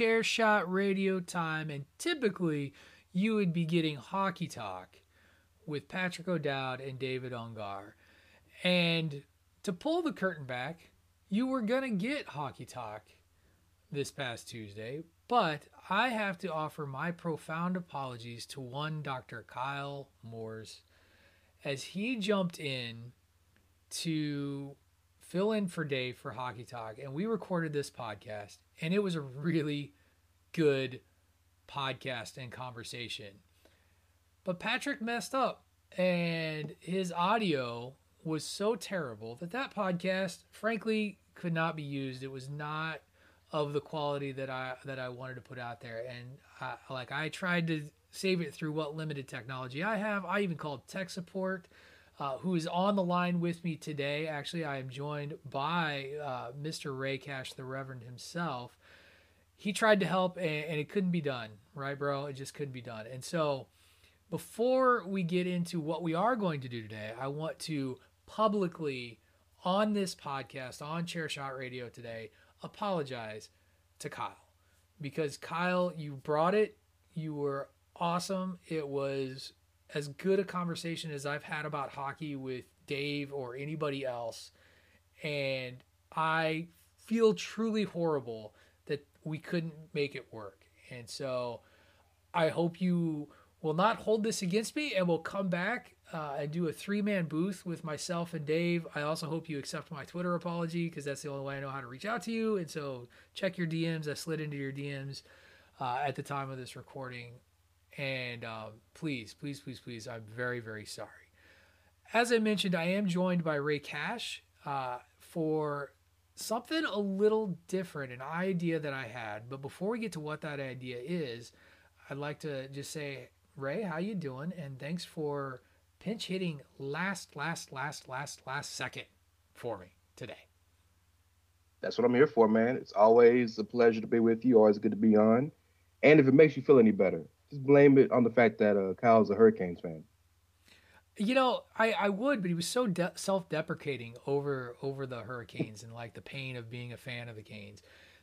Chair shot radio time. And typically, you would be getting hockey talk with Patrick O'Dowd and David Ungar. And to pull the curtain back, you were going to get hockey talk this past Tuesday, but I have to offer my profound apologies to one Dr. Kyle Moores as he jumped in to fill in for Dave for Hockey Talk, and we recorded this podcast, and it was a really good podcast and conversation. But Patrick messed up, and his audio was so terrible that that podcast, frankly, could not be used. It was not of the quality that I that I wanted to put out there, and I, like I tried to save it through what limited technology I have. I even called tech support uh, who is on the line with me today. Actually, I am joined by uh, Mr. Ray Cash, the Reverend himself. He tried to help and, and it couldn't be done, right, bro? It just couldn't be done. And so, before we get into what we are going to do today, I want to publicly, on this podcast, on Chair Shot Radio today, apologize to Kyle. Because Kyle, you brought it. You were awesome. It was as good a conversation as I've had about hockey with Dave or anybody else. And I feel truly horrible that we couldn't make it work. And so I hope you will not hold this against me and will come back uh, and do a three man booth with myself and Dave. I also hope you accept my Twitter apology because that's the only way I know how to reach out to you. And so check your DMs. I slid into your DMs uh, at the time of this recording. And um, please, please, please, please, I'm very, very sorry. As I mentioned, I am joined by Ray Cash uh, for something a little different, an idea that I had. But before we get to what that idea is, I'd like to just say, Ray, how you doing? And thanks for pinch hitting last, last, last, last, last second for me today. That's what I'm here for, man. It's always a pleasure to be with you. Always good to be on. And if it makes you feel any better, just blame it on the fact that uh, Kyle's a Hurricanes fan. You know, I, I would, but he was so de- self-deprecating over over the Hurricanes and like the pain of being a fan of the Canes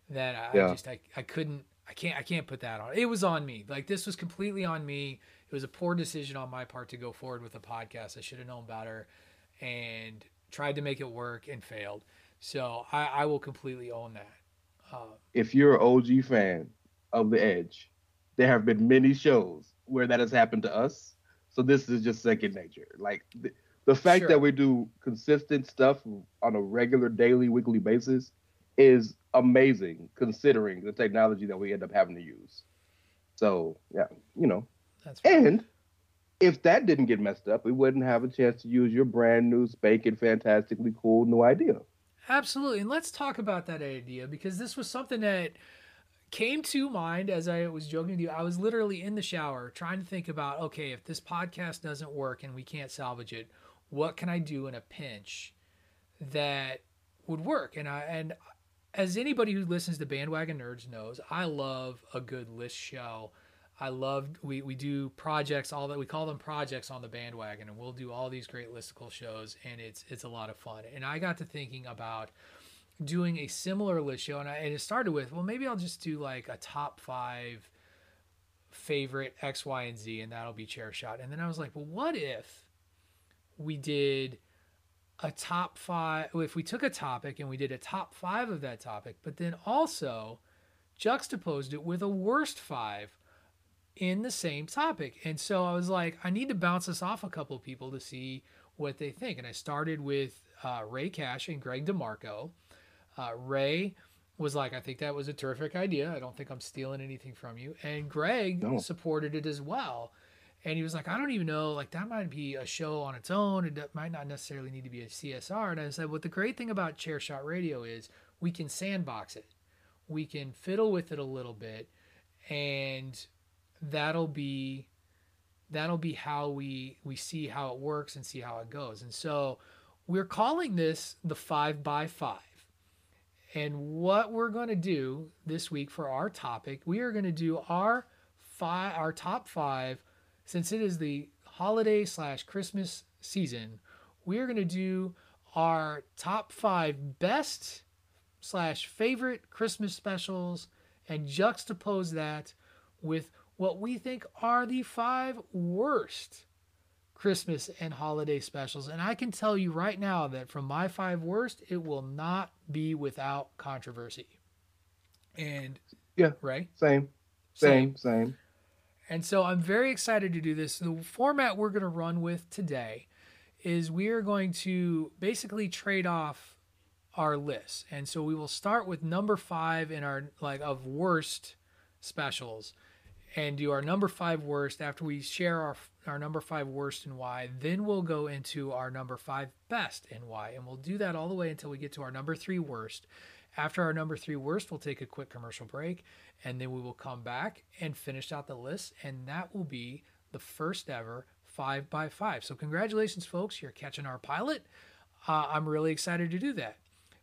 that I, Yeah. I just I, I couldn't I can't I can't put that on. It was on me. Like this was completely on me. It was a poor decision on my part to go forward with the podcast. I should have known better and tried to make it work and failed. So I, I will completely own that. Uh, If you're an OG fan of the Edge, there have been many shows where that has happened to us. So this is just second nature. Like the, the fact Sure. that we do consistent stuff on a regular, daily, weekly basis is amazing considering the technology that we end up having to use. So yeah, you know, that's right. and if that didn't get messed up, we wouldn't have a chance to use your brand new, spanking, fantastically cool new idea. Absolutely. And let's talk about that idea because this was something that came to mind as I was joking to you. I was literally in the shower trying to think about okay, if this podcast doesn't work and we can't salvage it, what can I do in a pinch that would work? And I and as anybody who listens to Bandwagon Nerds knows, I love a good list show. I love we we do projects all that we call them projects on the bandwagon and we'll do all these great listicle shows and it's it's a lot of fun. And I got to thinking about doing a similar list show and, I, and it started with well maybe I'll just do like a top 5 favorite X Y and Z and that'll be chair shot. And then I was like, well what if we did a top 5 if we took a topic and we did a top 5 of that topic but then also juxtaposed it with a worst 5 in the same topic. And so I was like, I need to bounce this off a couple of people to see what they think. And I started with uh, Ray Cash and Greg DeMarco. Uh, Ray was like, I think that was a terrific idea. I don't think I'm stealing anything from you. And Greg No. supported it as well. And he was like, I don't even know, like that might be a show on its own. It might not necessarily need to be a CSR. And I said, what the great thing about Chair Shot Radio is we can sandbox it. We can fiddle with it a little bit and that'll be that'll be how we we see how it works and see how it goes and so we're calling this the five by five and what we're going to do this week for our topic we are going to do our five our top five since it is the holiday slash christmas season we are going to do our top five best slash favorite christmas specials and juxtapose that with what we think are the five worst Christmas and holiday specials. And I can tell you right now that from my five worst, it will not be without controversy. And Yeah. right? Same, same, same. And so I'm very excited to do this. The format we're going to run with today is we are going to basically trade off our lists. And so we will start with number 5 in our like of worst specials and do our number 5 worst after we share our our number 5 worst and why. Then we'll go into our number 5 best and why. And we'll do that all the way until we get to our number 3 worst. After our number 3 worst, we'll take a quick commercial break and then we will come back and finish out the list and that will be the first ever 5 by 5 so congratulations folks you're catching our pilot uh, i'm really excited to do that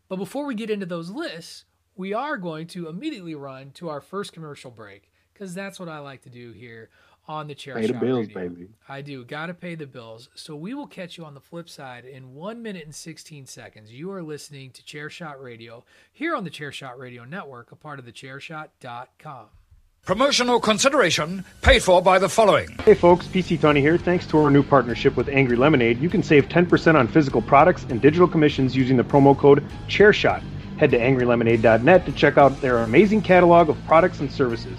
but before we get into those lists we are going to immediately run to our first commercial break because that's what i like to do here on the chair Pay the bills, Radio. baby. I do. Got to pay the bills. So we will catch you on the flip side in one minute and 16 seconds. You are listening to Chair Shot Radio here on the Chair Shot Radio Network, a part of the chairshot.com. Promotional consideration paid for by the following. Hey folks, PC Tony here. Thanks to our new partnership with Angry Lemonade, you can save 10% on physical products and digital commissions using the promo code ChairShot. Head to angrylemonade.net to check out their amazing catalog of products and services.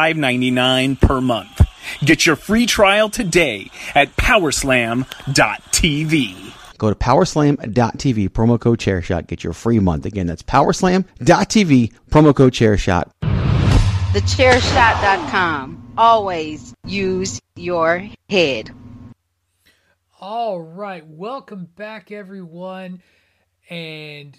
$5.99 per month. Get your free trial today at powerslam.tv. Go to powerslam.tv, promo code chairshot, get your free month. Again, that's powerslam.tv, promo code chairshot. TheChairShot.com. Always use your head. All right, welcome back, everyone, and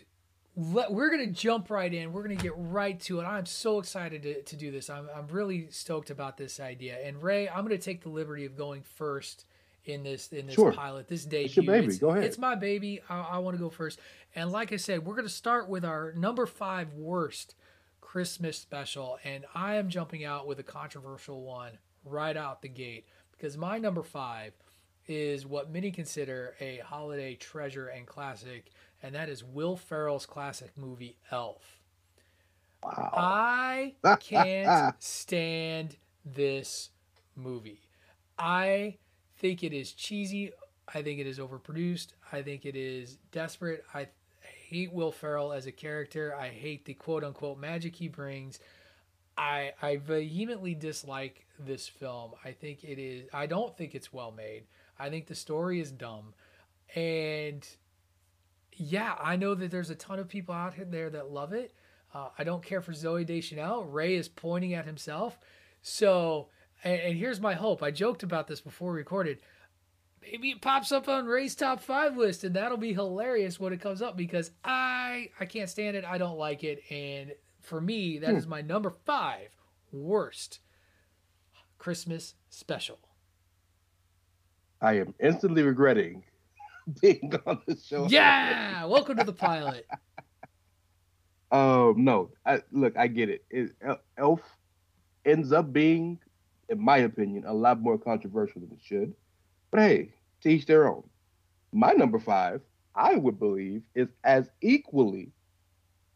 let, we're gonna jump right in. We're gonna get right to it. I'm so excited to, to do this. I'm I'm really stoked about this idea. And Ray, I'm gonna take the liberty of going first in this in this Sure. pilot. This debut. It's your baby. It's, Go ahead. It's my baby. I, I want to go first. And like I said, we're gonna start with our number five worst Christmas special, and I am jumping out with a controversial one right out the gate because my number five is what many consider a holiday treasure and classic, and that is Will Ferrell's classic movie Elf. Wow. I can't stand this movie. I think it is cheesy. I think it is overproduced. I think it is desperate. I hate Will Ferrell as a character. I hate the quote unquote magic he brings. I I vehemently dislike this film. I think it is I don't think it's well made. I think the story is dumb. And yeah, I know that there's a ton of people out there that love it. Uh, I don't care for Zooey Deschanel. Ray is pointing at himself. So, and, and here's my hope. I joked about this before we recorded. Maybe it pops up on Ray's top five list, and that'll be hilarious when it comes up because I I can't stand it. I don't like it, and for me, that is Hmm. my number five worst Christmas special. I am instantly regretting being on the show. Yeah, welcome to the pilot. Um, no, I look, I get it. it. Elf ends up being, in my opinion, a lot more controversial than it should. But hey, to each their own. My number five, I would believe, is as equally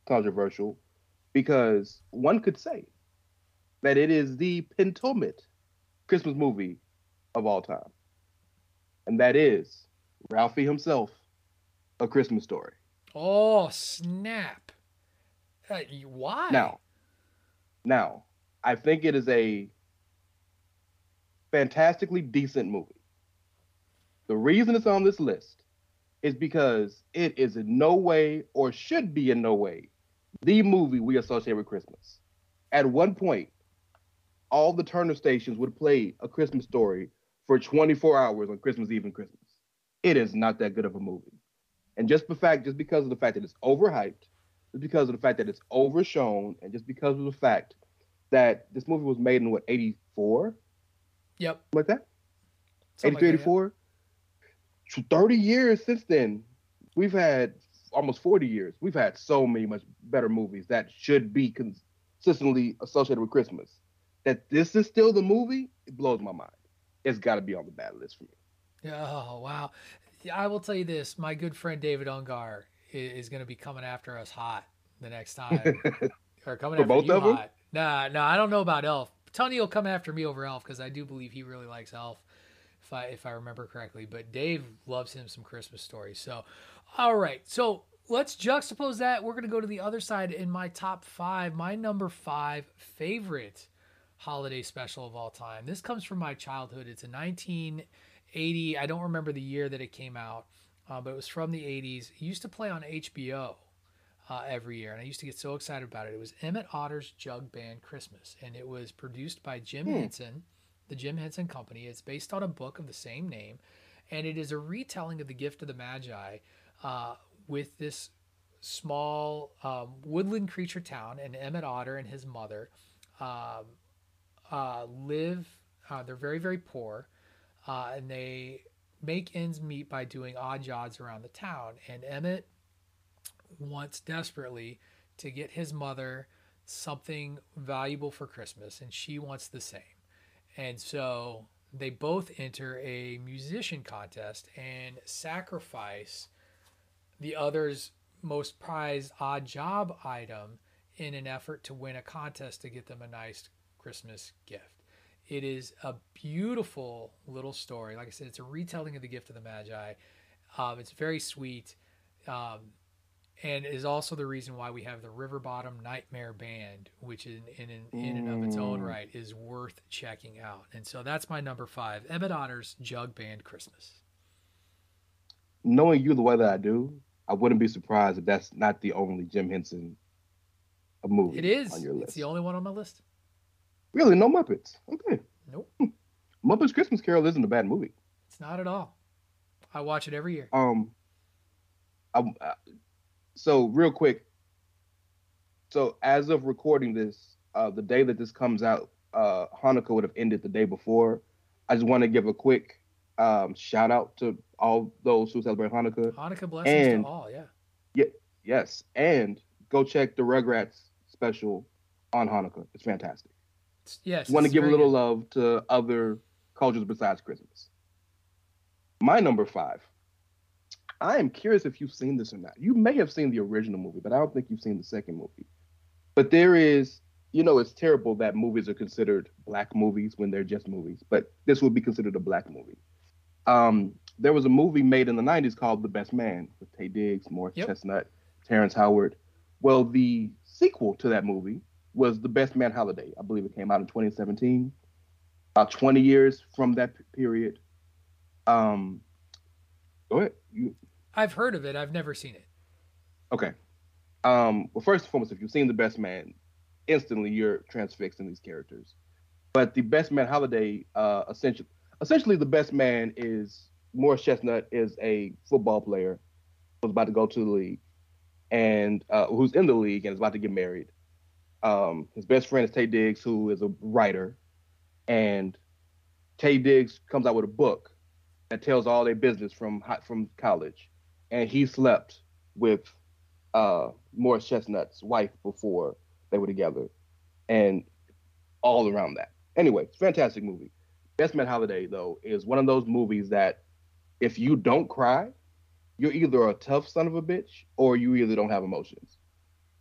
controversial because one could say that it is the penultimate Christmas movie of all time. And that is Ralphie himself, A Christmas Story. Oh snap! Uh, why? Now, now, I think it is a fantastically decent movie. The reason it's on this list is because it is in no way, or should be in no way, the movie we associate with Christmas. At one point, all the Turner stations would play a Christmas story for 24 hours on Christmas Eve and Christmas. It is not that good of a movie. And just the fact, just because of the fact that it's overhyped, just because of the fact that it's overshown, and just because of the fact that this movie was made in what 84, Yep. like that, Something 83, like that, 84. So 30 years since then, we've had almost 40 years. We've had so many much better movies that should be consistently associated with Christmas. That this is still the movie, it blows my mind. It's got to be on the bad list for me. Oh wow! I will tell you this: my good friend David Ungar is going to be coming after us hot the next time, or coming For after both you of hot. Nah, nah, I don't know about Elf. Tony will come after me over Elf because I do believe he really likes Elf, if I if I remember correctly. But Dave loves him some Christmas stories. So, all right, so let's juxtapose that. We're going to go to the other side in my top five. My number five favorite holiday special of all time. This comes from my childhood. It's a 1980. I don't remember the year that it came out, uh, but it was from the 80s. It used to play on HBO uh, every year, and I used to get so excited about it. It was Emmett Otter's Jug Band Christmas, and it was produced by Jim Hmm. Henson, the Jim Henson Company. It's based on a book of the same name, and it is a retelling of the Gift of the Magi uh, with this small um, woodland creature town, and Emmett Otter and his mother um, uh, live. Uh, they're very very poor, uh, and they make ends meet by doing odd jobs around the town. And Emmett wants desperately to get his mother something valuable for Christmas, and she wants the same. And so they both enter a musician contest and sacrifice the other's most prized odd job item in an effort to win a contest to get them a nice Christmas gift. It is a beautiful little story. Like I said, it's a retelling of the gift of the Magi. Um, it's very sweet, um, and is also the reason why we have the River Bottom Nightmare Band, which in in, in, in and of its own right is worth checking out. And so that's my number five, Emmett Otter's Jug Band Christmas. knowing you the way that I do, I wouldn't be surprised if that's not the only Jim Henson movie It is. on your It's the only one on my list. Really, no Muppets. Okay. Nope. Muppets Christmas Carol isn't a bad movie. It's not at all. I watch it every year. Um, I, uh, so real quick. So as of recording this, uh, the day that this comes out, uh, Hanukkah would have ended the day before. I just want to give a quick um, shout out to all those who celebrate Hanukkah. Hanukkah blessings And- to all. Yeah. Yeah, yes, and go check the Rugrats special on Hanukkah. It's fantastic. Yes. want to give a little good. love to other cultures besides Christmas. My number five. I am curious if you've seen this or not. You may have seen the original movie, but I don't think you've seen the second movie. But there is, you know, it's terrible that movies are considered black movies when they're just movies, but this would be considered a black movie. Um, there was a movie made in the 90s called The Best Man with Taye Diggs, Morris Yep. Chestnut, Terrence Howard. Well, the sequel to that movie was The Best Man Holiday. I believe it came out in 2017, about 20 years from that period. Um, go ahead. You, I've heard of it. I've never seen it. Okay. Um, well, first and foremost, if you've seen The Best Man, instantly you're transfixed in these characters. But The Best Man Holiday, uh, essentially, essentially, The Best Man is Morris Chestnut is a football player who's about to go to the league, and uh, who's in the league and is about to get married. Um, his best friend is Taye Diggs, who is a writer, and Taye Diggs comes out with a book that tells all their business from from college, and he slept with uh, Morris Chestnut's wife before they were together, and all around that. Anyway, fantastic movie. Best Man Holiday though is one of those movies that if you don't cry, you're either a tough son of a bitch or you either don't have emotions.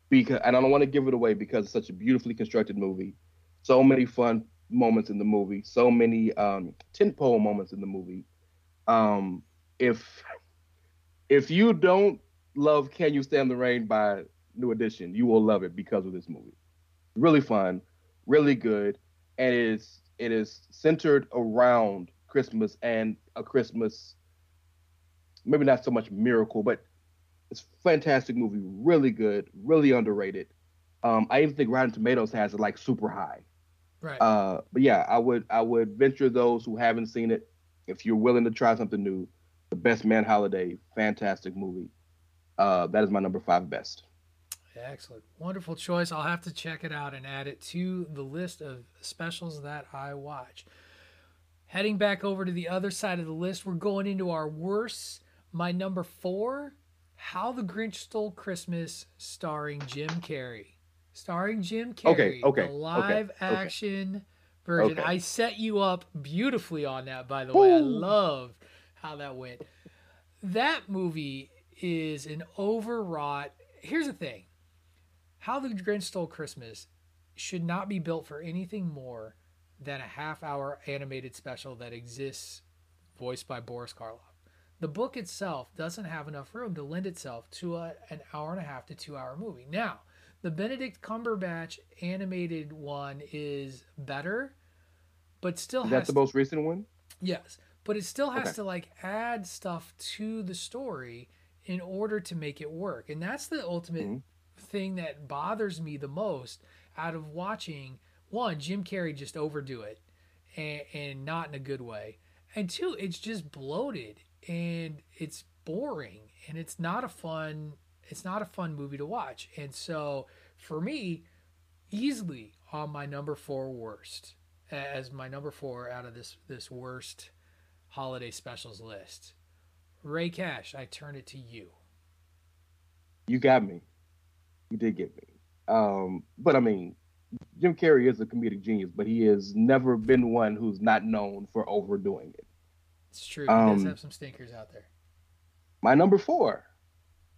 Because and I don't want to give it away because it's such a beautifully constructed movie. So many fun moments in the movie, so many um tentpole moments in the movie. Um if if you don't love Can You Stand the Rain by New Edition, you will love it because of this movie. Really fun, really good, and it is it is centered around Christmas and a Christmas maybe not so much miracle, but it's a fantastic movie, really good, really underrated. Um, I even think Rotten Tomatoes has it like super high. Right. Uh, but yeah, I would I would venture those who haven't seen it, if you're willing to try something new, The Best Man Holiday, fantastic movie. Uh, that is my number five best. Excellent. Wonderful choice. I'll have to check it out and add it to the list of specials that I watch. Heading back over to the other side of the list, we're going into our worst. My number four, How the Grinch Stole Christmas, starring Jim Carrey. Starring Jim Carrey. Okay, okay, The live okay. action version. Okay. I set you up beautifully on that, by the way. I love how that went. That movie is an overwrought. Here's the thing How the Grinch Stole Christmas should not be built for anything more than a half hour animated special that exists voiced by Boris Karloff. The book itself doesn't have enough room to lend itself to a, an hour and a half to two hour movie. Now, the Benedict Cumberbatch animated one is better, but still Is has that the to- most recent one? Yes, but it still has Okay. to like add stuff to the story in order to make it work. And that's the ultimate Mhm. thing that bothers me the most out of watching one, Jim Carrey just overdo it and, and not in a good way. And two, it's just bloated and it's boring and it's not a fun it's not a fun movie to watch. And so for me, easily on my number four worst as my number four out of this this worst holiday specials list. Ray Cash, I turn it to you. You got me. You did get me. Um, but I mean, Jim Carrey is a comedic genius, but he has never been one who's not known for overdoing it. It's true. Does Um, have some stinkers out there. My number four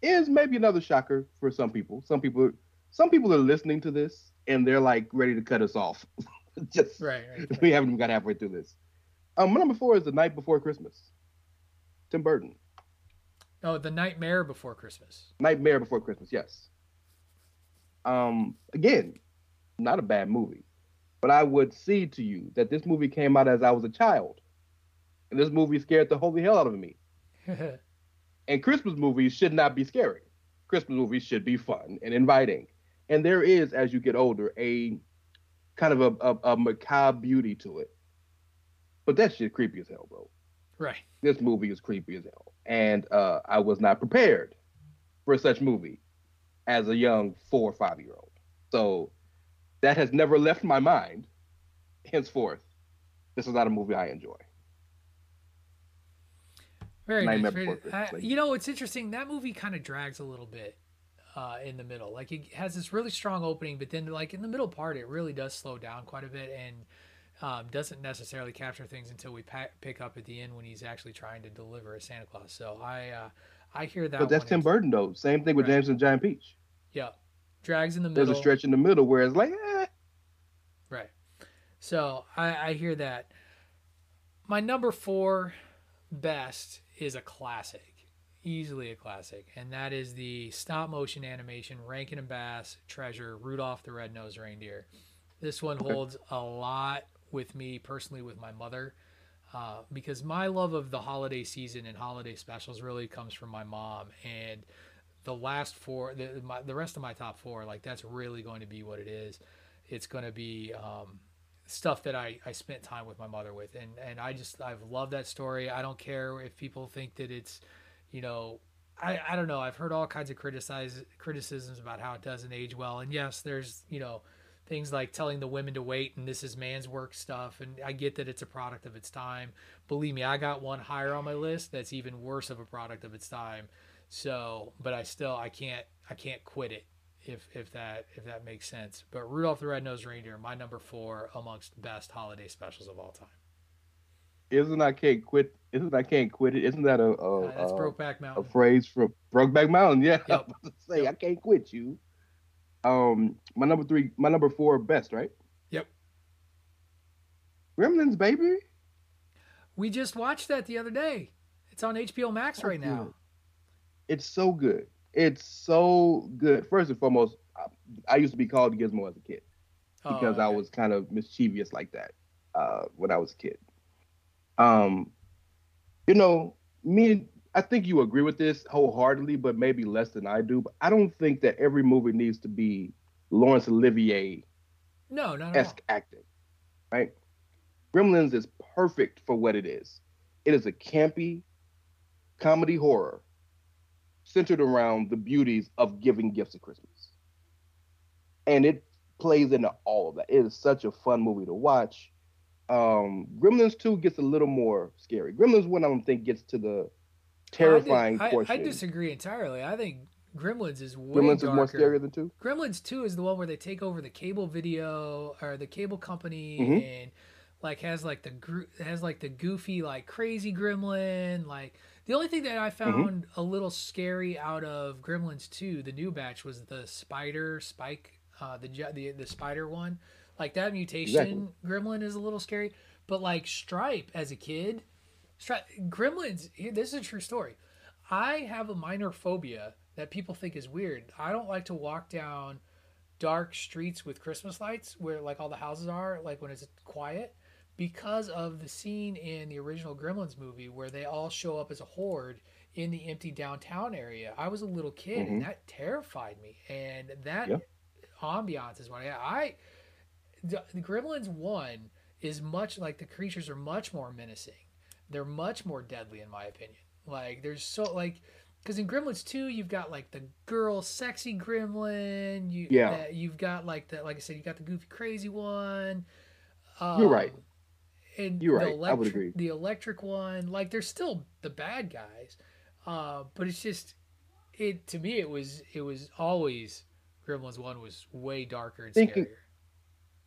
is maybe another shocker for some people. Some people, some people are listening to this and they're like ready to cut us off. Just Right, right. we haven't even got halfway through this. Um, my number four is The Night Before Christmas. Tim Burton. Oh, The Nightmare Before Christmas. Nightmare Before Christmas, yes. Um, again, not a bad movie, but I would see to you that this movie came out as I was a child, and this movie scared the holy hell out of me. And Christmas movies should not be scary. Christmas movies should be fun and inviting. And there is, as you get older, a kind of a, a, a macabre beauty to it. But that shit creepy as hell, bro. Right. This movie is creepy as hell. And uh, I was not prepared for such movie as a young four or five year old. So that has never left my mind. Henceforth, this is not a movie I enjoy. Very Nightmare nice. Before I, Christmas. you know, it's interesting. That movie kind of drags a little bit uh, in the middle. Like it has this really strong opening, but then like in the middle part, it really does slow down quite a bit and um, doesn't necessarily capture things until we pa- pick up at the end when he's actually trying to deliver a Santa Claus. So I uh, I hear that. but that's Tim Burton, though. Same thing with Right. James and Giant Peach. Yeah, drags in the middle. There's a stretch in the middle where it's like, eh. Right. So I, I hear that. My number four best is a classic, easily a classic, and that is the stop motion animation Rankin and Bass Treasure Rudolph the Red-Nosed Reindeer. This one Okay. holds a lot with me personally with my mother. Uh, because my love of the holiday season and holiday specials really comes from my mom and the last four the, my, the rest of my top four like that's really going to be what it is it's going to be um, stuff that I, I spent time with my mother with. And and I just I've loved that story. I don't care if people think that it's you know I, I don't know. I've heard all kinds of criticize criticisms about how it doesn't age well. And yes there's you know things like telling the women to wait and this is man's work stuff. And I get that it's a product of its time. Believe me I got one higher on my list that's even worse of a product of its time. So but I still I can't I can't quit it if if that if that makes sense but Rudolph the Red-Nosed Reindeer my number 4 amongst best holiday specials of all time isn't I can't quit? Isn't I can't quit it? Isn't that a a, Uh, that's a- Brokeback a Mountain phrase from Brokeback Mountain? Yeah, I Yep. was about to say I can't quit you. Um, my number three, my number four, best, right? Yep. Gremlins, baby. we just watched that the other day it's on HBO Max right now. It's so good. It's so good. First and foremost, I, I used to be called Gizmo as a kid Oh, because I was kind of mischievous like that uh, when I was a kid. Um, you know, me, and I think you agree with this wholeheartedly, but maybe less than I do. But I don't think that every movie needs to be Laurence Olivier no not esque acting, right? Gremlins is perfect for what it is. It is a campy comedy horror centered around the beauties of giving gifts at Christmas. And it plays into all of that. It is such a fun movie to watch. Um, Gremlins 2 gets a little more scary. Gremlins 1, I don't think, gets to the terrifying I, did- I- portion. I, disagree entirely I think Gremlins is way Gremlins darker. is more scary than 2? Gremlins 2 is the one where they take over the cable video or the cable company Mhm. and like has like the has like the goofy like crazy gremlin like the only thing that I Mm-hmm. found a little scary out of Gremlins 2 the new batch was the spider spike uh the the the spider one like that mutation gremlin is a little scary but like Stripe as a kid Stripe Gremlins this is a true story I have a minor phobia that people think is weird. I don't like to walk down dark streets with Christmas lights where like all the houses are, like when it's quiet, because of the scene in the original Gremlins movie where they all show up as a horde in the empty downtown area. I was a little kid and Mhm. that terrified me. And that Yeah. ambiance is what I, I the, the Gremlins one is much like the creatures are much more menacing. They're much more deadly in my opinion. Like there's so like because in Gremlins 2 you've got like the girl sexy gremlin, you Yeah. uh, you've got like the like I said you got the goofy crazy one. Um, You're right. And You're the right. I would electric- agree. The electric one, like they're still the bad guys, uh, but it's just it to me it was it was always Gremlins one was way darker and Thinking- scarier.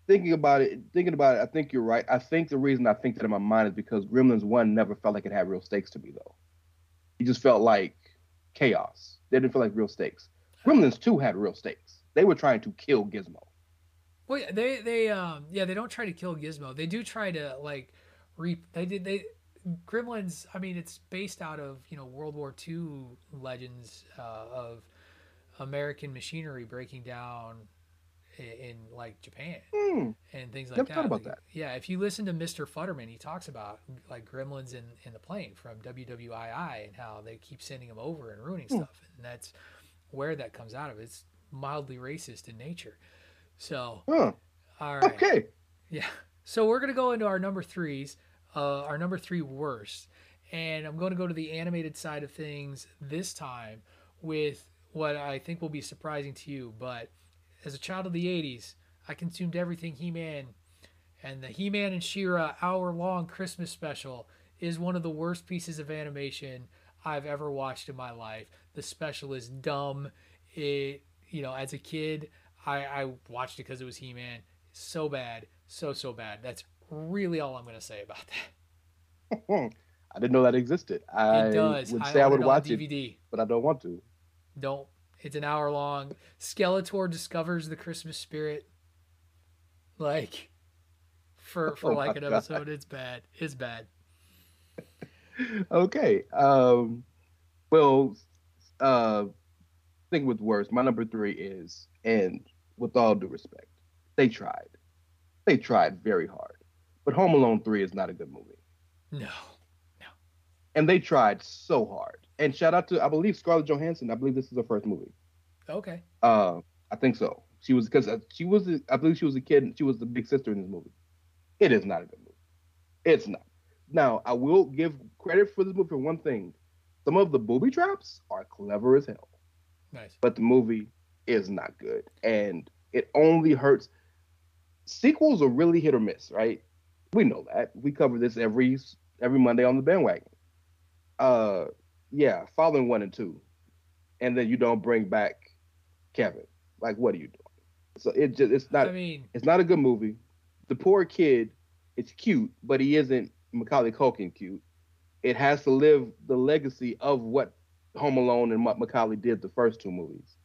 thinking about it, thinking about it, I think you're right. I think the reason I think that in my mind is because Gremlins One never felt like it had real stakes to me, though. It just felt like chaos. They didn't feel like real stakes. Gremlins Two had real stakes. They were trying to kill Gizmo. Well, they they um yeah they don't try to kill Gizmo. They do try to like re they did they Gremlins. I mean, it's based out of you know World War II legends uh, of American machinery breaking down in, in like Japan Hmm. and things like Never that. thought about Like, that. Yeah, if you listen to Mr. Futterman, he talks about like gremlins in, in the plane from WWII and how they keep sending them over and ruining Hmm. stuff. And that's where that comes out of. It's mildly racist in nature. So, Huh. all right. Okay. Yeah. So we're gonna go into our number threes, uh, our number three worst, and I'm going to go to the animated side of things this time with what I think will be surprising to you. But as a child of the '80s, I consumed everything He-Man, and the He-Man and She-Ra hour-long Christmas special is one of the worst pieces of animation I've ever watched in my life. The special is dumb. It, you know, as a kid, I, I watched it because it was He-Man. So bad, so so bad. That's really all I'm going to say about that. I didn't know that existed. I it does. would say I own would it watch it, but I don't want to. Don't. It's an hour long. Skeletor discovers the Christmas spirit. Like, for for Oh like an God. episode, it's bad. It's bad. okay. Um, well, uh, thing with worst, my number three is, and with all due respect, they tried. They tried very hard. But Home Alone 3 is not a good movie. No. No. And they tried so hard. And shout out to, I believe, Scarlett Johansson. I believe this is her first movie. Okay. Uh, I think so. She was, because she was, I believe she was a kid. and She was the big sister in this movie. It is not a good movie. It's not. Now, I will give credit for this movie for one thing. Some of the booby traps are clever as hell, Nice. but the movie is not good. And it only hurts. Sequels are really hit or miss, right? We know that. We cover this every every Monday on the bandwagon. Uh yeah, following one and two. And then you don't bring back Kevin. Like what are you doing? So it just it's not I mean, it's not a good movie. The poor kid, it's cute, but he isn't Macaulay Culkin cute. It has to live the legacy of what Home Alone and what Macaulay did the first two movies.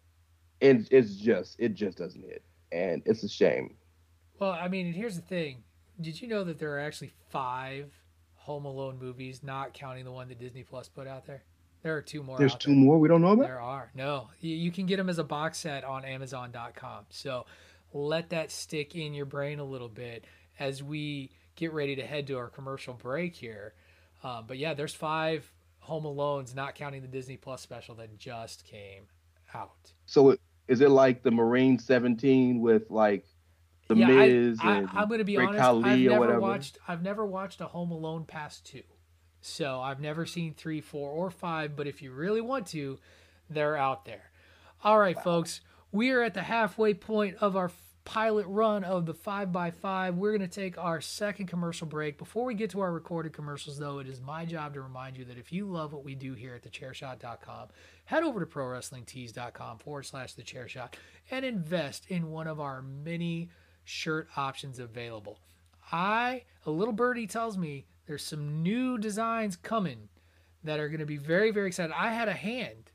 And it's just, it just doesn't hit. And it's a shame. well, I mean, and here's the thing. Did you know that there are actually five Home Alone movies, not counting the one that Disney Plus put out there? There are two more. There's two there. more we don't know about? There are. No, you, you can get them as a box set on Amazon.com. So let that stick in your brain a little bit as we get ready to head to our commercial break here. Um, but yeah, there's five Home Alones, not counting the Disney Plus special that just came out. So it, is it like the Marine 17 with like the yeah, Miz I, and I, I'm going to be Great honest. Khali I've never watched. I've never watched a Home Alone past two, so I've never seen three, four, or five. But if you really want to, they're out there. All right, folks, we are at the halfway point of our pilot run of the five by five. We're going to take our second commercial break. Before we get to our recorded commercials, though, it is my job to remind you that if you love what we do here at thechairshot.com, head over to prowrestlingtees.com forward slash the chair shot and invest in one of our many shirt options available. I, a little birdie tells me there's some new designs coming that are going to be very, very excited. I had a hand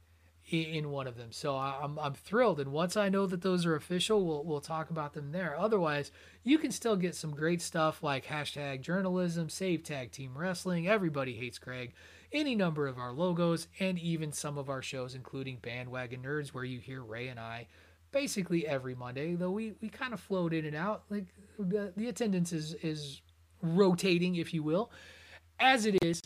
in one of them, so I'm, I'm thrilled. And once I know that those are official, we'll, we'll talk about them there. Otherwise, you can still get some great stuff like hashtag journalism, save tag team wrestling, everybody hates Craig, any number of our logos, and even some of our shows, including Bandwagon Nerds, where you hear Ray and I basically every Monday, though we, we kind of float in and out. Like the, the attendance is, is rotating, if you will, as it is.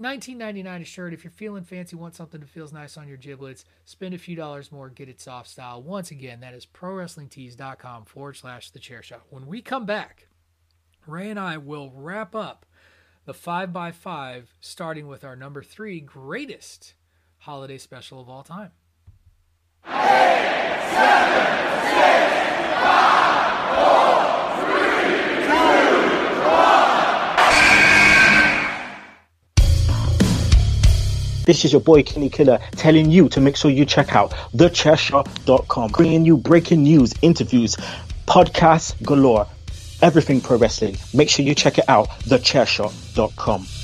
19.99 a shirt. If you're feeling fancy, want something that feels nice on your giblets, spend a few dollars more, get it soft style. Once again, that is prowrestlingtees.com forward slash the chair shot. When we come back, Ray and I will wrap up the 5x5, starting with our number three greatest holiday special of all time. This is your boy Kenny Killer telling you to make sure you check out thechairshot.com, bringing you breaking news, interviews, podcasts galore, everything pro wrestling. Make sure you check it out, thechairshot.com.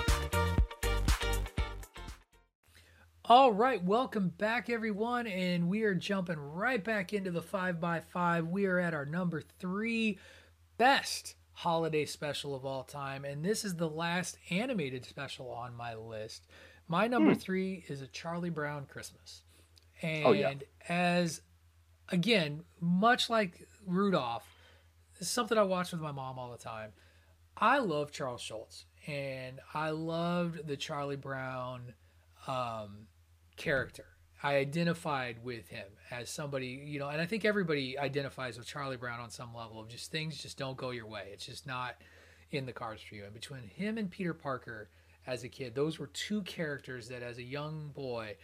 All right, welcome back, everyone, and we are jumping right back into the five by five. We are at our number three best holiday special of all time, and this is the last animated special on my list. My number Hmm. three is a Charlie Brown Christmas, and Oh, yeah. as again, much like Rudolph, it's something I watch with my mom all the time. I love Charles Schulz, and I loved the Charlie Brown um, character. I identified with him as somebody, you know, and I think everybody identifies with Charlie Brown on some level of just things just don't go your way. It's just not in the cards for you. And between him and Peter Parker as a kid, those were two characters that as a young boy,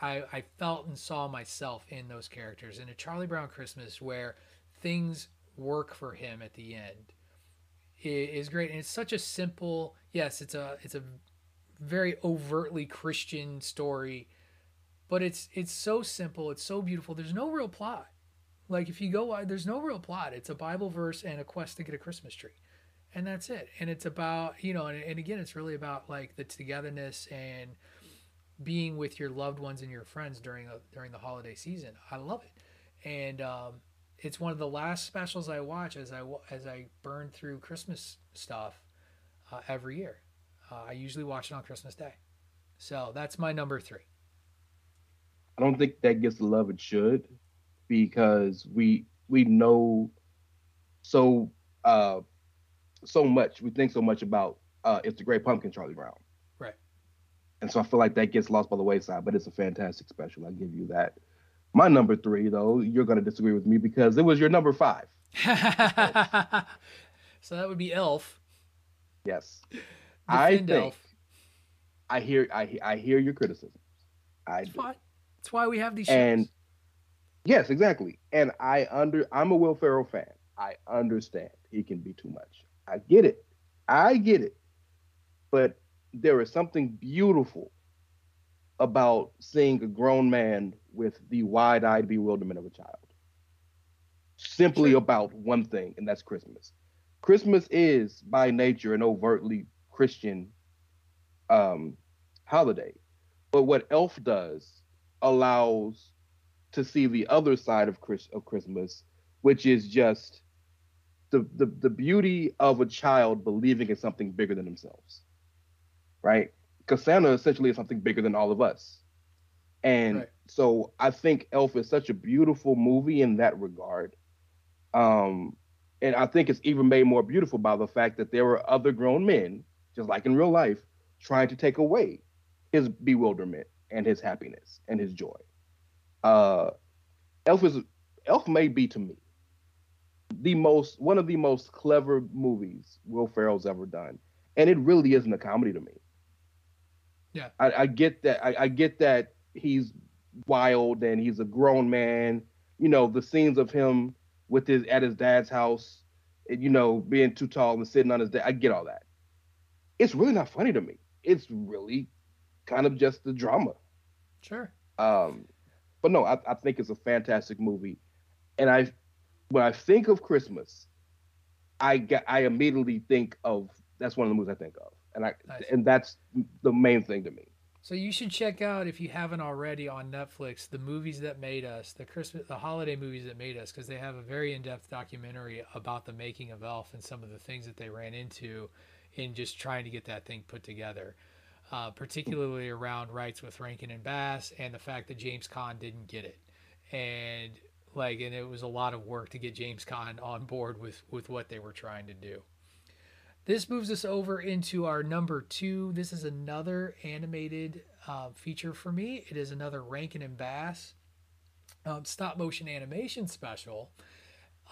I, I felt and saw myself in those characters. And a Charlie Brown Christmas where things work for him at the end is great. And it's such a simple, yes, it's a it's a very overtly Christian story, but it's it's so simple, it's so beautiful. There's no real plot. Like if you go, uh, there's no real plot. It's a Bible verse and a quest to get a Christmas tree, and that's it. And it's about you know, and, and again, it's really about like the togetherness and being with your loved ones and your friends during the during the holiday season. I love it, and um, it's one of the last specials I watch as I as I burn through Christmas stuff uh, every year. Uh, I usually watch it on Christmas Day, so that's my number three. I don't think that gets the love it should because we we know so uh so much. We think so much about uh it's the Great Pumpkin, Charlie Brown. Right. And so I feel like that gets lost by the wayside, but it's a fantastic special. I give you that. My number three, though, you're gonna disagree with me because it was your number five. so that would be Elf. Yes. I think Elf. I hear I I hear your criticism. I do. Fine. That's why we have these shows. And yes, exactly. And I under I'm a Will Ferrell fan. I understand he can be too much. I get it. I get it. But there is something beautiful about seeing a grown man with the wide-eyed bewilderment of a child. Simply about one thing, and that's Christmas. Christmas is by nature an overtly Christian um, holiday. But what Elf does allows to see the other side of Chris of Christmas, which is just the, the the beauty of a child believing in something bigger than themselves. Right? Because Santa essentially is something bigger than all of us. And so I think Elf is such a beautiful movie in that regard. Um, and I think it's even made more beautiful by the fact that there were other grown men, just like in real life, trying to take away his bewilderment and his happiness and his joy. Uh, Elf is Elf may be to me the most one of the most clever movies Will Ferrell's ever done, and it really isn't a comedy to me. Yeah. I, I get that. I, I get that he's wild and he's a grown man. You know the scenes of him with his at his dad's house, and, you know being too tall and sitting on his dad. I get all that. It's really not funny to me. It's really kind of just the drama. Sure. Um, but no, I, I think it's a fantastic movie. And I, when I think of Christmas, I get, I immediately think of that's one of the movies I think of, and I Nice. and that's the main thing to me. So you should check out if you haven't already on Netflix the movies that made us, the Christmas, the holiday movies that made us, because they have a very in-depth documentary about the making of Elf and some of the things that they ran into in just trying to get that thing put together, uh, particularly around rights with Rankin and Bass and the fact that James Caan didn't get it, and like, and it was a lot of work to get James Caan on board with with what they were trying to do. This moves us over into our number two. This is another animated uh, feature for me. It is another Rankin and Bass um, stop motion animation special,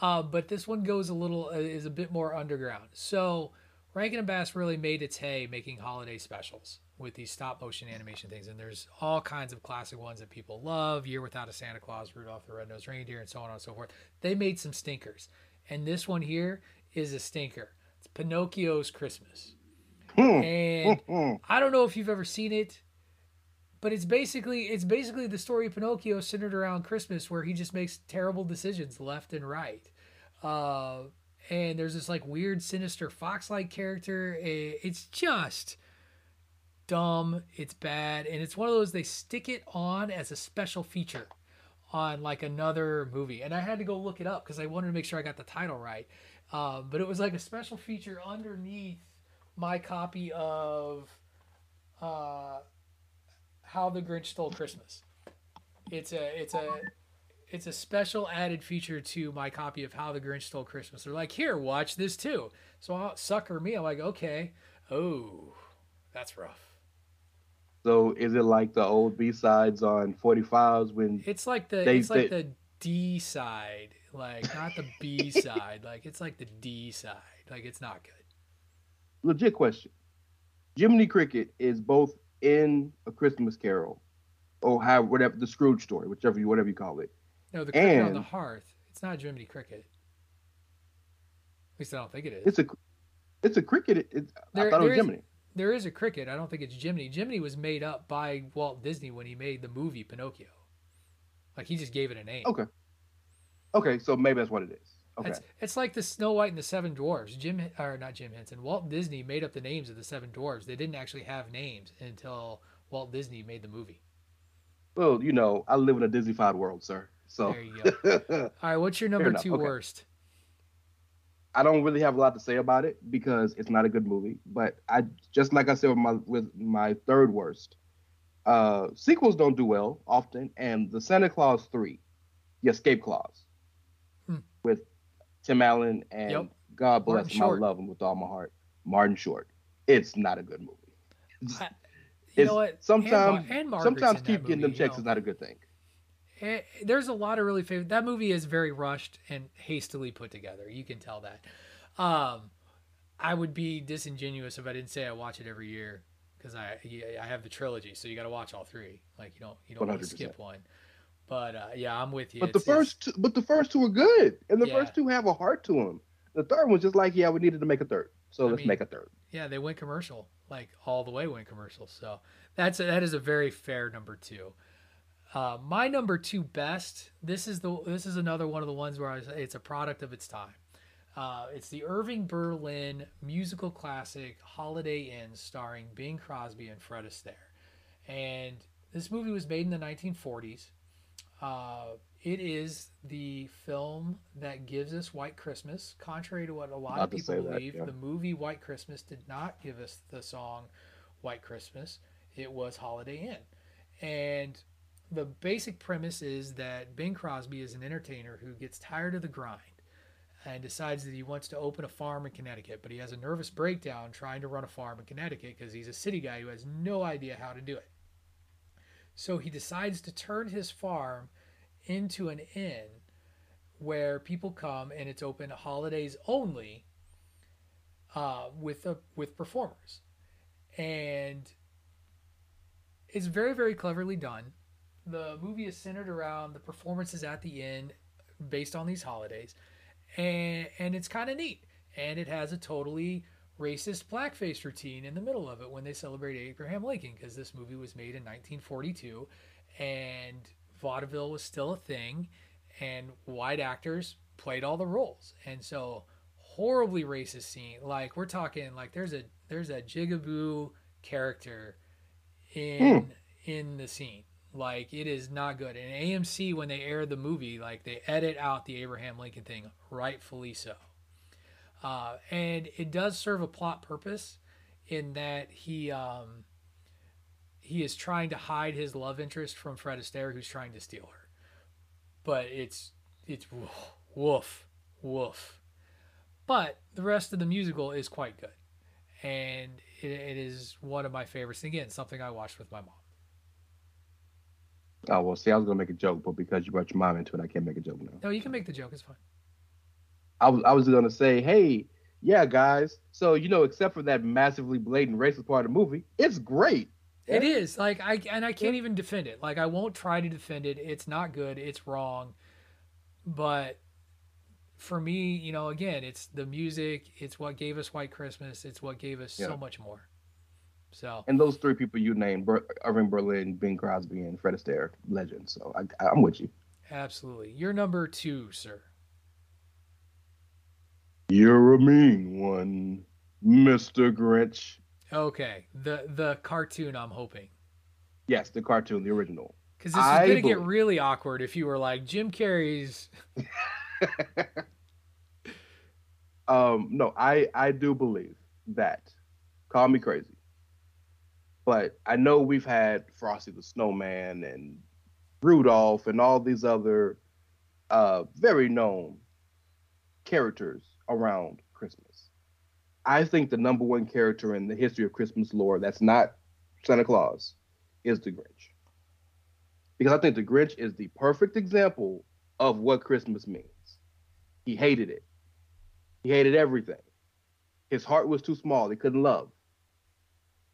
uh, but this one goes a little uh, is a bit more underground. So Rankin and Bass really made its hay making holiday specials with these stop motion animation things, and there's all kinds of classic ones that people love: Year Without a Santa Claus, Rudolph the Red-Nosed Reindeer, and so on and so forth. They made some stinkers, and this one here is a stinker. It's Pinocchio's Christmas. And I don't know if you've ever seen it, but it's basically it's basically the story of Pinocchio centered around Christmas, where he just makes terrible decisions left and right. Uh, and there's this like weird, sinister fox-like character. It's just dumb. It's bad, and it's one of those they stick it on as a special feature on like another movie. And I had to go look it up because I wanted to make sure I got the title right. Um, but it was like a special feature underneath my copy of uh, How the Grinch Stole Christmas. It's a it's a it's a special added feature to my copy of How the Grinch Stole Christmas. They're like, here, watch this too. So I'll, sucker me. I'm like, okay. Oh, that's rough. So is it like the old B sides on 45s when It's like the They- it's like they- the D side, like not the B side. Like it's like the D side. Like it's not good. legit question? Jiminy Cricket is both in A Christmas Carol, or how whatever the Scrooge story, whichever you whatever you call it. No, the cricket on the hearth. It's not Jiminy Cricket. At least I don't think it is. It's a it's a cricket. It, it, I thought it there was is- Jiminy. There is a cricket. I don't think it's Jiminy. Jiminy was made up by Walt Disney when he made the movie Pinocchio. Like he just gave it a name. Okay. Okay, so maybe that's what it is. Okay. It's, it's like the Snow White and the Seven Dwarfs. Jim or not Jim Henson. Walt Disney made up the names of the Seven Dwarfs. They didn't actually have names until Walt Disney made the movie. Well, you know, I live in a Disneyfied world, sir. So There you go. All right, what's your number two okay. worst? I don't really have a lot to say about it because it's not a good movie. But I just like I said with my with my third worst, uh, sequels don't do well often, and the Santa Claus three, the Escape Clause, Hmm. with Tim Allen and Yep. God bless Martin him, Short. I love him with all my heart, Martin Short. It's not a good movie. You It's- know what? Sometimes, and, Mar- and sometimes keep that getting movie, them you checks know. is not a good thing. Eh, there's a lot of really favorite. That movie is very rushed and hastily put together. You can tell that. Um, I would be disingenuous if I didn't say I watch it every year because I I have the trilogy, so you got to watch all three. Like you don't you don't want to skip one. But uh, yeah, I'm with you. But the It's- it's- first, two, but the first two are good, and the Yeah. first two have a heart to them. The third one's just like, yeah, we needed to make a third, so I let's mean, make a third. Yeah, they went commercial, like all the way went commercial. So that's a, that is a very fair number two. Uh, my number two best. This is the this is another one of the ones where I say it's a product of its time. Uh, it's the Irving Berlin musical classic Holiday Inn, starring Bing Crosby and Fred Astaire. And this movie was made in the 1940s. Uh, it is the film that gives us White Christmas. Contrary to what a lot of people say that, believe, yeah. the movie White Christmas did not give us the song White Christmas. It was Holiday Inn. And the basic premise is that Bing Crosby is an entertainer who gets tired of the grind and decides that he wants to open a farm in Connecticut, but he has a nervous breakdown trying to run a farm in Connecticut because he's a city guy who has no idea how to do it. So he decides to turn his farm into an inn where people come and it's open holidays only uh, with a, with performers, and it's very very cleverly done. The movie is centered around the performances at the end based on these holidays, and and it's kind of neat. And it has a totally racist blackface routine in the middle of it when they celebrate Abraham Lincoln because this movie was made in 1942, and vaudeville was still a thing and white actors played all the roles. And so horribly racist scene. Like we're talking like there's a there's a jigaboo character in hmm. in the scene. Like it is not good. And AMC when they air the movie, like they edit out the Abraham Lincoln thing, rightfully so. Uh, and it does serve a plot purpose in that he um, he is trying to hide his love interest from Fred Astaire, who's trying to steal her. But it's it's woof woof. But the rest of the musical is quite good, and it, it is one of my favorites. Again, something I watched with my mom. Oh well, see, I was gonna make a joke, but because you brought your mom into it, I can't make a joke now. No, you can make the joke. It's fine. I was I was gonna say, hey, yeah, guys. So you know, except for that massively blatant racist part of the movie, it's great. It is like I and I can't even defend it. Like I won't try to defend it. It's not good. It's wrong. But for me, you know, again, it's the music. It's what gave us White Christmas. It's what gave us yeah. so much more. So and those three people you named, Ber- Irving Berlin, Bing Crosby, and Fred Astaire, legends. So I, I'm with you. Absolutely, you're number two, sir. You're a mean one, Mister Grinch. Okay, the the cartoon. I'm hoping. Yes, the cartoon, the original. Because this is gonna get really awkward if you were like Jim Carrey's. um, no, I I do believe that. Call me crazy, but I know we've had Frosty the Snowman and Rudolph and all these other uh, very known characters around Christmas. I think the number one character in the history of Christmas lore that's not Santa Claus is the Grinch. Because I think the Grinch is the perfect example of what Christmas means. He hated it. He hated everything. His heart was too small. He couldn't love.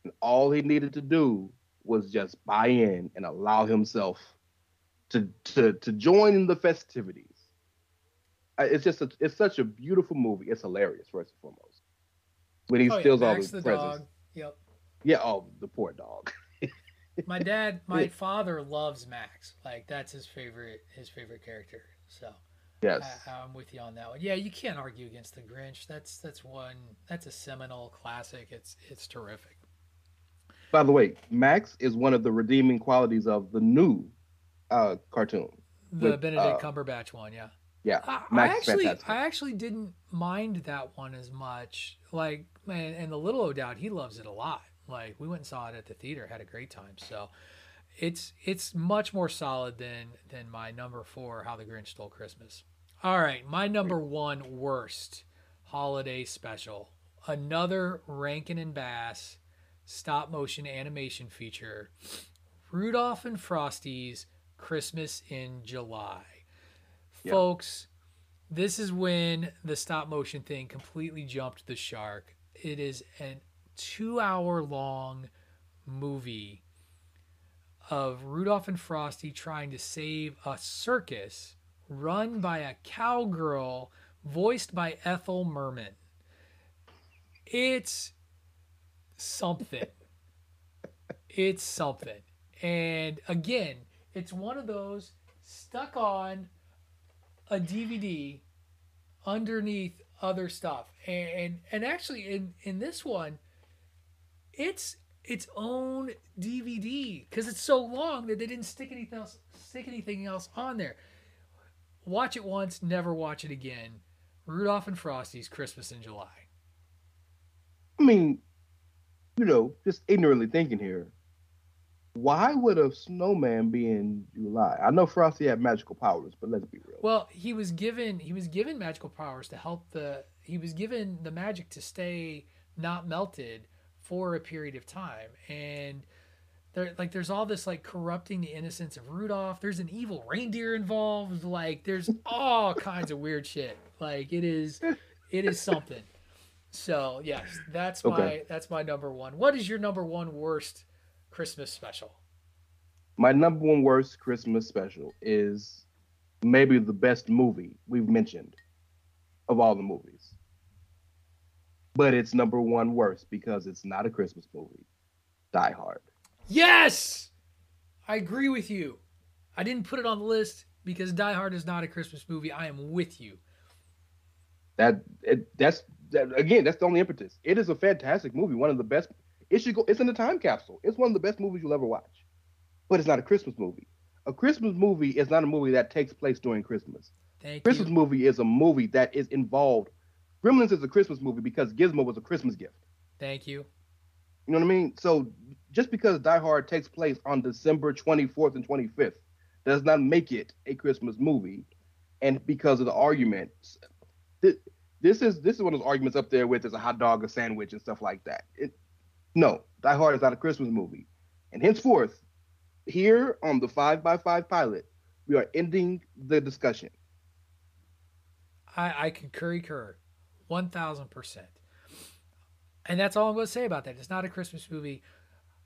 And all he needed to do was just buy in and allow himself to to to join in the festivities uh, it's just a, it's such a beautiful movie. It's hilarious first and foremost. When he oh, steals yeah, all his the presents. Dog. Yep. Yeah. Oh, the poor dog. my dad, my father loves Max. Like that's his favorite his favorite character. So yes, I, am with you on that one. Yeah, you can't argue against the Grinch. That's that's one that's a seminal classic. It's it's terrific. By the way, Max is one of the redeeming qualities of the new uh, cartoon. The with, Benedict uh, Cumberbatch one, yeah. Yeah, I, I actually, fantastic. I actually didn't mind that one as much. Like, man, and the little O'Dowd, he loves it a lot. Like, we went and saw it at the theater, had a great time. So, it's it's much more solid than than my number four, How the Grinch Stole Christmas. All right, my number one worst holiday special, another Rankin and Bass stop motion animation feature, Rudolph and Frosty's Christmas in July folks, this is when the stop motion thing completely jumped the shark. It is a two hour long movie of Rudolph and Frosty trying to save a circus run by a cowgirl voiced by Ethel Merman. It's something. it's something. And again, it's one of those stuck on a DVD underneath other stuff. And and, actually in in this one it's its own DVD because it's so long that they didn't stick anything else stick anything else on there. Watch it once, never watch it again. Rudolph and Frosty's Christmas in July. I mean, you know, just ignorantly thinking here why would a snowman be in July? I know Frosty had magical powers, but let's be real. Well, he was given he was given magical powers to help the he was given the magic to stay not melted for a period of time. And there like there's all this like corrupting the innocence of Rudolph. There's an evil reindeer involved. Like there's all kinds of weird shit. Like it is it is something. So yes, that's my that's my number one. What is your number one worst Christmas special? My number one worst Christmas special is maybe the best movie we've mentioned of all the movies. But it's number one worst because it's not a Christmas movie. Die Hard. Yes! I agree with you. I didn't put it on the list because Die Hard is not a Christmas movie. I am with you. That it, that's that, again, that's the only impetus. It is a fantastic movie, one of the best. It should go. It's in the time capsule. It's one of the best movies you'll ever watch, but it's not a Christmas movie. A Christmas movie is not a movie that takes place during Christmas. Thank Christmas you. movie is a movie that is involved. Gremlins is a Christmas movie because Gizmo was a Christmas gift. Thank you. You know what I mean? So just because Die Hard takes place on December 24th and 25th does not make it a Christmas movie. And because of the argument, th- this is this is one of those arguments up there with there's a hot dog, a sandwich, and stuff like that. It, no, Die Hard is not a Christmas movie. And henceforth, here on the five by five pilot, we are ending the discussion. I, I concur, concur, one thousand percent. And that's all I'm going to say about that. It's not a Christmas movie.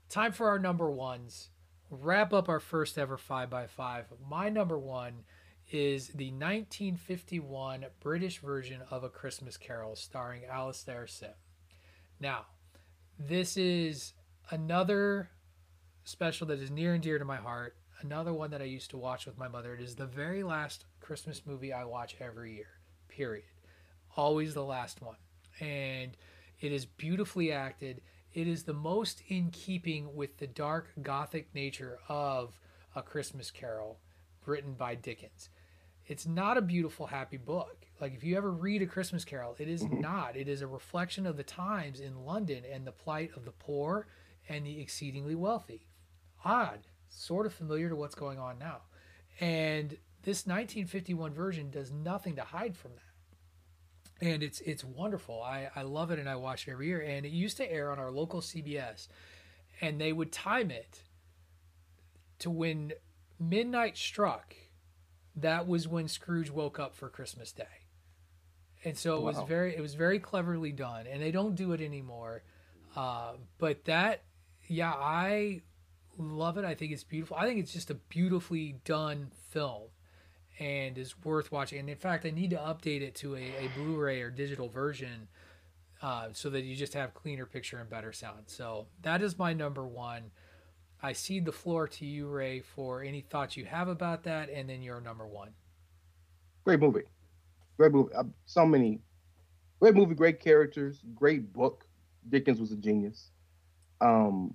Time for our number ones. Wrap up our first ever five by five. My number one is the 1951 British version of A Christmas Carol starring Alastair Sim. Now, this is another special that is near and dear to my heart. Another one that I used to watch with my mother. It is the very last Christmas movie I watch every year, period. Always the last one. And it is beautifully acted. It is the most in keeping with the dark gothic nature of A Christmas Carol written by Dickens. It's not a beautiful, happy book. Like if you ever read A Christmas Carol, it is mm-hmm. not. It is a reflection of the times in London and the plight of the poor and the exceedingly wealthy. Odd, sort of familiar to what's going on now. And this 1951 version does nothing to hide from that and it's it's wonderful. I, I love it and I watch it every year. And it used to air on our local CBS, and they would time it to when midnight struck. That was when Scrooge woke up for Christmas Day, and so it was very it was very cleverly done. And they don't do it anymore, uh, but that yeah I love it. I think it's beautiful. I think it's just a beautifully done film and is worth watching. And in fact, I need to update it to a, a Blu-ray or digital version uh, so that you just have cleaner picture and better sound. So that is my number one. I cede the floor to you, Ray, for any thoughts you have about that, and then your number one. Great movie. Great movie. Uh, so many. Great movie, great characters, great book. Dickens was a genius. Um,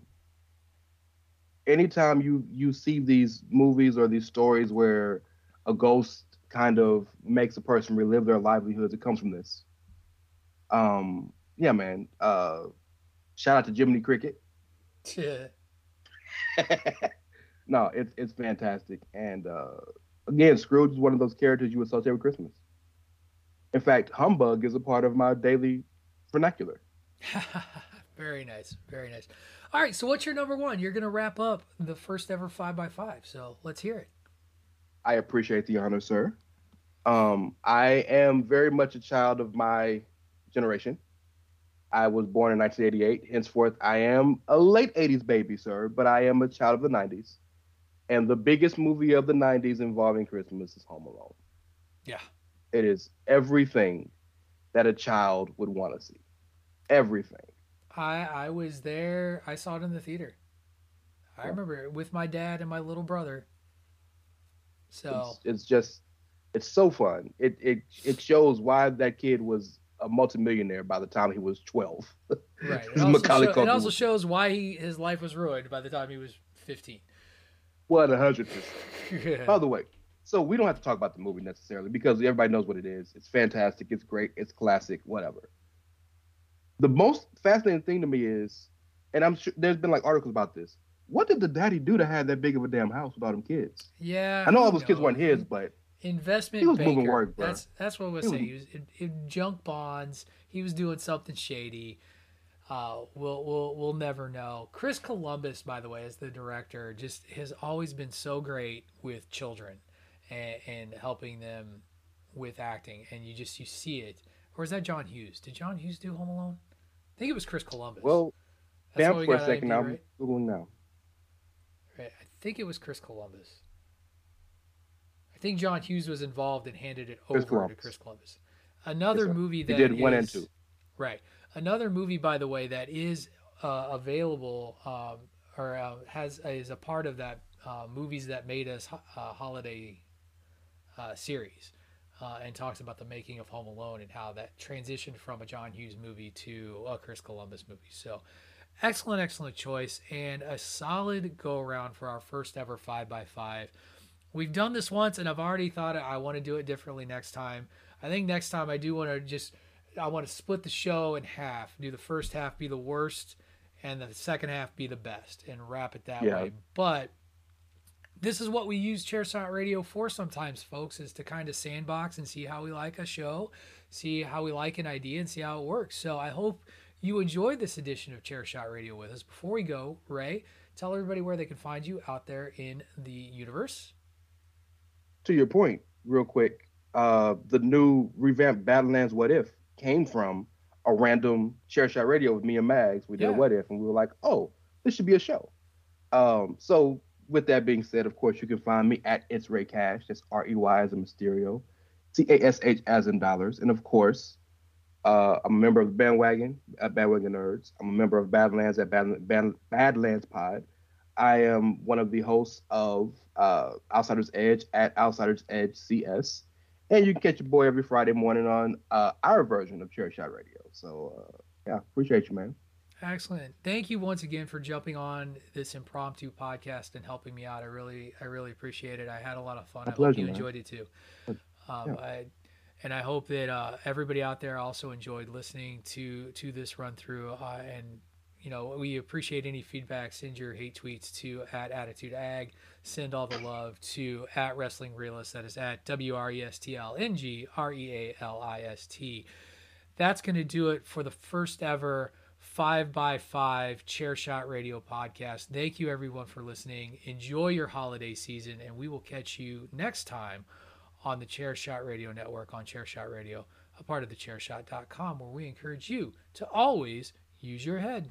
anytime you you see these movies or these stories where a ghost kind of makes a person relive their livelihoods, it comes from this. Um, yeah, man. Uh, shout out to Jiminy Cricket. no, it's it's fantastic. And uh, again, Scrooge is one of those characters you associate with Christmas. In fact, humbug is a part of my daily vernacular. very nice, very nice. All right, so what's your number one? You're gonna wrap up the first ever five by five, so let's hear it. I appreciate the honor, sir. Um, I am very much a child of my generation. I was born in 1988. Henceforth, I am a late 80s baby, sir, but I am a child of the 90s. And the biggest movie of the 90s involving Christmas is Home Alone. Yeah. It is everything that a child would want to see. Everything. I I was there. I saw it in the theater. I remember it with my dad and my little brother. So It's, it's just, it's so fun. It it it shows why that kid was a multimillionaire by the time he was 12. right. It also, show- it also shows why he his life was ruined by the time he was fifteen. One hundred percent. By the way, so we don't have to talk about the movie necessarily because everybody knows what it is. It's fantastic. It's great. It's classic. Whatever. The most fascinating thing to me is, and I'm sure there's been like articles about this. What did the daddy do to have that big of a damn house with all them kids? Yeah. I know all those kids weren't his, but investment He was banker. moving work, bro. That's that's what I was He was- saying. He was in, in junk bonds. He was doing something shady. Uh, we'll we'll we'll never know. Chris Columbus, by the way, as the director, just has always been so great with children and, and helping them with acting, and you just you see it. Or is that John Hughes? Did John Hughes do Home Alone? I think it was Chris Columbus. well, That's we for a second. I'm right? googling now. Right. I think it was Chris Columbus. I think John Hughes was involved and handed it over Chris to Chris Columbus. Another sir. movie that He did one and is- two. Right. Another movie, by the way, that is uh, available um, or uh, has is a part of that uh, movies that made us uh, holiday uh, series. Uh, and talks about the making of Home Alone and how that transitioned from a John Hughes movie to a Chris Columbus movie. So, excellent, excellent choice, and a solid go around for our first ever 5x5. We've done this once, and I've already thought I want to do it differently next time. I think next time I do want to just I want to split the show in half. Do the first half be the worst, and the second half be the best, and wrap it that Yeah. way. But this is what we use Chairshot Radio for sometimes, folks, is to kind of sandbox and see how we like a show, see how we like an idea, and see how it works. So I hope you enjoyed this edition of Chairshot Radio with us. Before we go, Ray, tell everybody where they can find you out there in the universe. To your point, real quick, uh, the new revamped Badlands What If came from a random Chair Shot Radio with me and Mags. We did a Yeah. What If, and we were like, oh, this should be a show. Um, so with that being said, of course, you can find me at It's Rey Cash. That's R E Y as in Mysterio, C A S H as in dollars, and of course. Uh, I'm a member of the Bandwagon at Bandwagon Nerds. I'm a member of Badlands at Bad, Bad, Badlands Pod. I am one of the hosts of uh, Outsiders Edge at Outsiders Edge CS. And you can catch your boy every Friday morning on uh, our version of Chair Shot Radio. So, uh, yeah, appreciate you, man. Excellent. Thank you once again for jumping on this impromptu podcast and helping me out. I really, I really appreciate it. I had a lot of fun. My I pleasure, hope you man. enjoyed it too. Um, Yeah. I, and I hope that uh, everybody out there also enjoyed listening to to this run through. Uh, and you know, we appreciate any feedback. Send your hate tweets to at Attitude Ag. Send all the love to at Wrestling Realist. That is at W R E S T L N G R E A L I S T that's going to do it for the first ever 5 by 5 chair shot radio podcast thank you everyone for listening enjoy your holiday season and we will catch you next time on the chair shot radio network on chair shot radio a part of the chairshot.com where we encourage you to always use your head